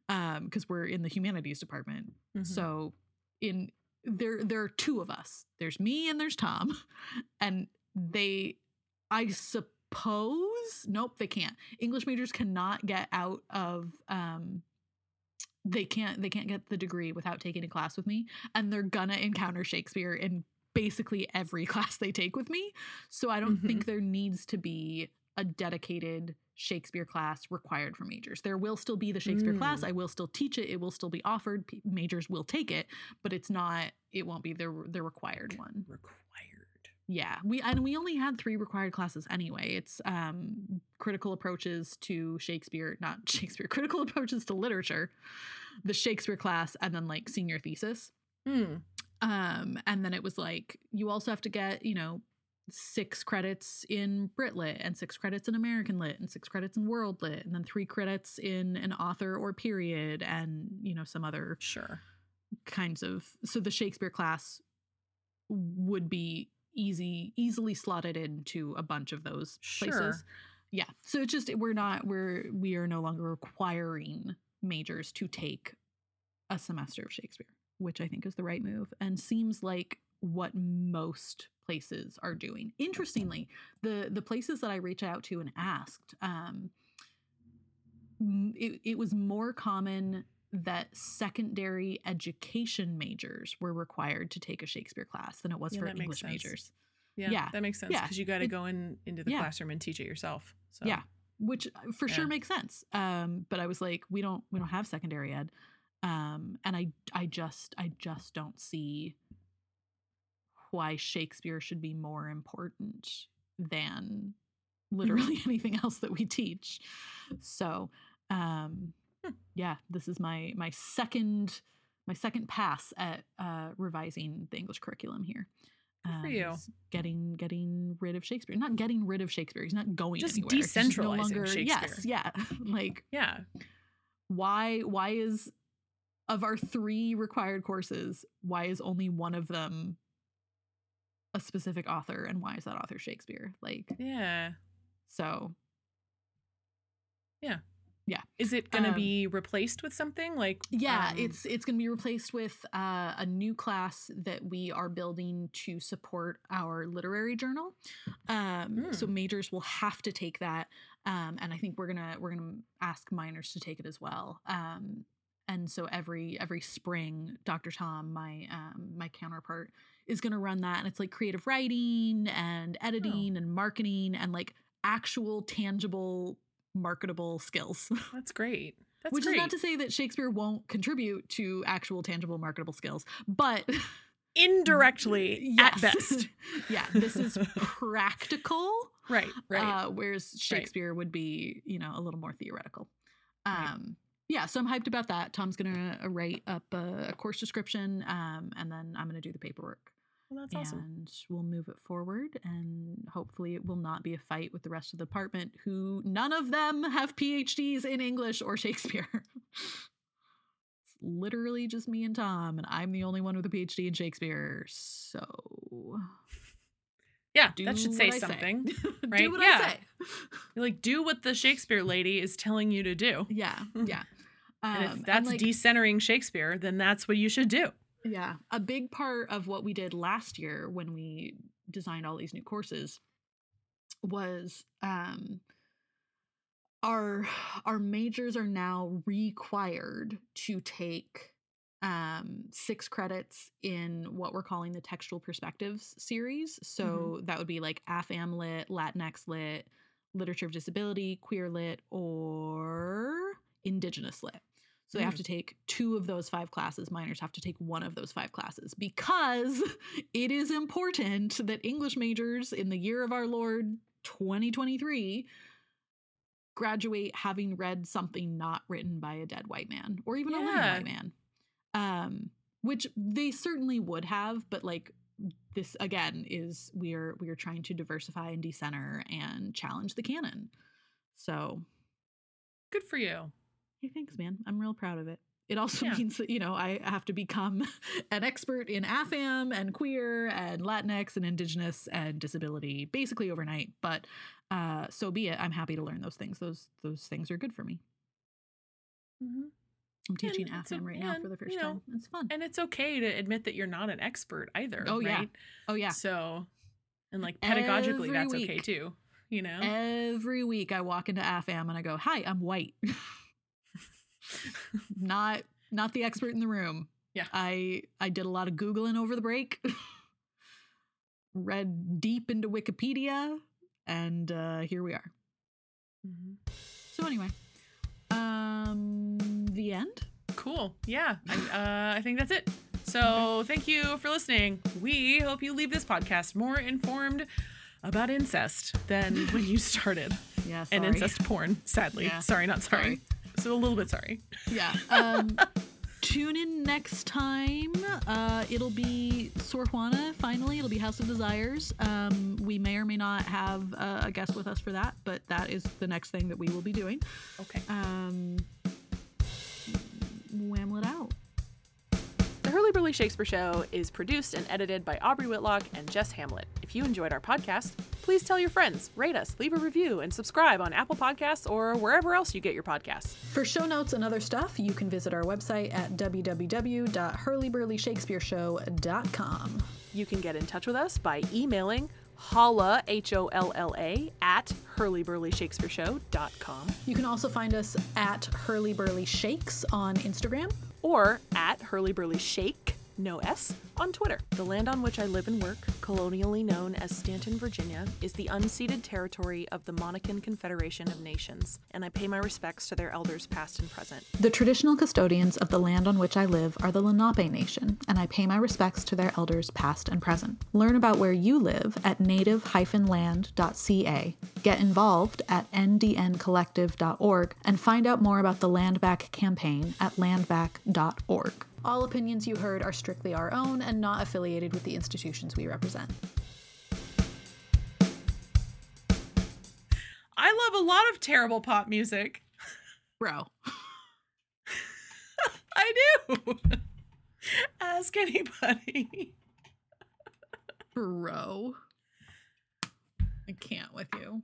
um because we're in the humanities department. Mhm. So in there there are two of us. There's me and there's Tom and they I suppose nope they can't. English majors cannot get out of um they can't they can't get the degree without taking a class with me and they're gonna encounter Shakespeare in basically every class they take with me. So I don't think there needs to be a dedicated Shakespeare class required for majors. There will still be the Shakespeare class. Mm. I will still teach it. It will still be offered. P- majors will take it, but it's not. It won't be the the required one. required. Yeah, we and we only had three required classes anyway. It's um critical approaches to Shakespeare, not Shakespeare, critical approaches to literature, the Shakespeare class, and then like senior thesis. Hmm. Um, and then it was like you also have to get, you know, six credits in Brit Lit and six credits in American Lit and six credits in World Lit and then three credits in an author or period and, you know, some other Sure. kinds of so the Shakespeare class would be easy easily slotted into a bunch of those Sure. places. Yeah. So it's just we're not we're we are no longer requiring majors to take a semester of Shakespeare, which I think is the right move and seems like what most places are doing. Interestingly, the the places that I reached out to and asked um it, it was more common that secondary education majors were required to take a Shakespeare class than it was Yeah, for English majors. Yeah, Yeah. that makes sense Yeah. because you got to go in into the Yeah. classroom and teach it yourself. So Yeah. which for sure makes sense. Um, but I was like, we don't we don't have secondary ed, um, and I I just I just don't see why Shakespeare should be more important than literally anything else that we teach. So, um. Yeah, this is my my second my second pass at uh, revising the English curriculum here. Good for Um, you. Getting getting rid of Shakespeare, not getting rid of Shakespeare. He's not going Just anywhere. He's just no decentralizing longer- Shakespeare. Yes, yeah. like Yeah. why why is of our three required courses, why is only one of them a specific author, and why is that author Shakespeare? Like Yeah. so. Is it going to Um, be replaced with something like Yeah, um, it's it's going to be replaced with uh, a new class that we are building to support our literary journal. Um, So Mm. majors will have to take that, um, and I think we're gonna we're gonna ask minors to take it as well. Um, and so every every spring, Dr. Tom, my um, my counterpart, is gonna run that, and it's like creative writing and editing and marketing and like actual tangible marketable skills. That's great. That's Which great. is not to say that Shakespeare won't contribute to actual tangible marketable skills, but indirectly at yes. best. yeah, this is practical. Right, right. Uh, whereas Shakespeare would be, you know, a little more theoretical. Right. Um, yeah, so I'm hyped about that. Tom's gonna uh, write up a, a course description, um, and then I'm gonna do the paperwork, well, that's awesome. and we'll move it forward. And hopefully, it will not be a fight with the rest of the department, who none of them have PhDs in English or Shakespeare. it's literally just me and Tom, and I'm the only one with a PhD in Shakespeare. So Yeah, do that should say I say. something. do right? what Yeah. I say. Like, do what the Shakespeare lady is telling you to do. Yeah, yeah. And Um, if that's like, decentering Shakespeare, then that's what you should do. Yeah, a big part of what we did last year when we designed all these new courses was um our our majors are now required to take um six credits in what we're calling the textual perspectives series. So that would be like afam lit latinx lit literature of disability queer lit or indigenous lit so they have Mm. to take two of those five classes minors have to take one of those five classes because it is important that english majors in the year of our lord 2023 graduate having read something not written by a dead white man or even a living white man um which they certainly would have but like this again is we are we are trying to diversify and decenter and challenge the canon so Good for you. Hey thanks man i'm real proud of it it also Yeah. means that you know i have to become an expert in afam and queer and latinx and indigenous and disability basically overnight but uh so be it i'm happy to learn those things those those things are good for me Mhm. i'm teaching it's a- afam right now for the first you know, time it's fun And it's okay to admit that you're not an expert either. Oh, yeah. oh yeah So, and like pedagogically, Every that's okay too. You know? every week i walk into afam and i go hi i'm white not not the expert in the room Yeah. i i did a lot of googling over the break read deep into wikipedia and uh here we are Mhm. so anyway um the end Cool. Yeah. I, uh, I think that's it. So thank you for listening. We hope you leave this podcast more informed about incest than when you started. yeah And incest porn, sadly. Yeah. Sorry, not sorry. Sorry. So a little bit sorry. yeah um tune in next time. Uh it'll be Sor Juana finally. It'll be House of Desires. Um we may or may not have uh, a guest with us for that but that is the next thing that we will be doing. Okay. um whamlet out Hurly Burly Shakespeare Show is produced and edited by Aubrey Whitlock and Jess Hamlet. If you enjoyed our podcast, please tell your friends, rate us, leave a review, and subscribe on Apple Podcasts or wherever else you get your podcasts. For show notes and other stuff, you can visit our website at www.hurlyburlysshakespeareshow.com. You can get in touch with us by emailing holla, H O L L A, at hurlyburlyshakespeareshow.com You can also find us at Hurly Burly Shakes on Instagram. or at hurlyburlyshake no S, on Twitter. The land on which I live and work, colonially known as Staunton, Virginia, is the unceded territory of the Monacan Confederation of Nations, and I pay my respects to their elders past and present. The traditional custodians of the land on which I live are the Lenape Nation, and I pay my respects to their elders past and present. Learn about where you live at native-land.ca. Get involved at ndncollective.org and find out more about the Land Back campaign at landback.org. All opinions you heard are strictly our own and not affiliated with the institutions we represent. I love a lot of terrible pop music. Bro. I do. Ask anybody. Bro. I can't with you.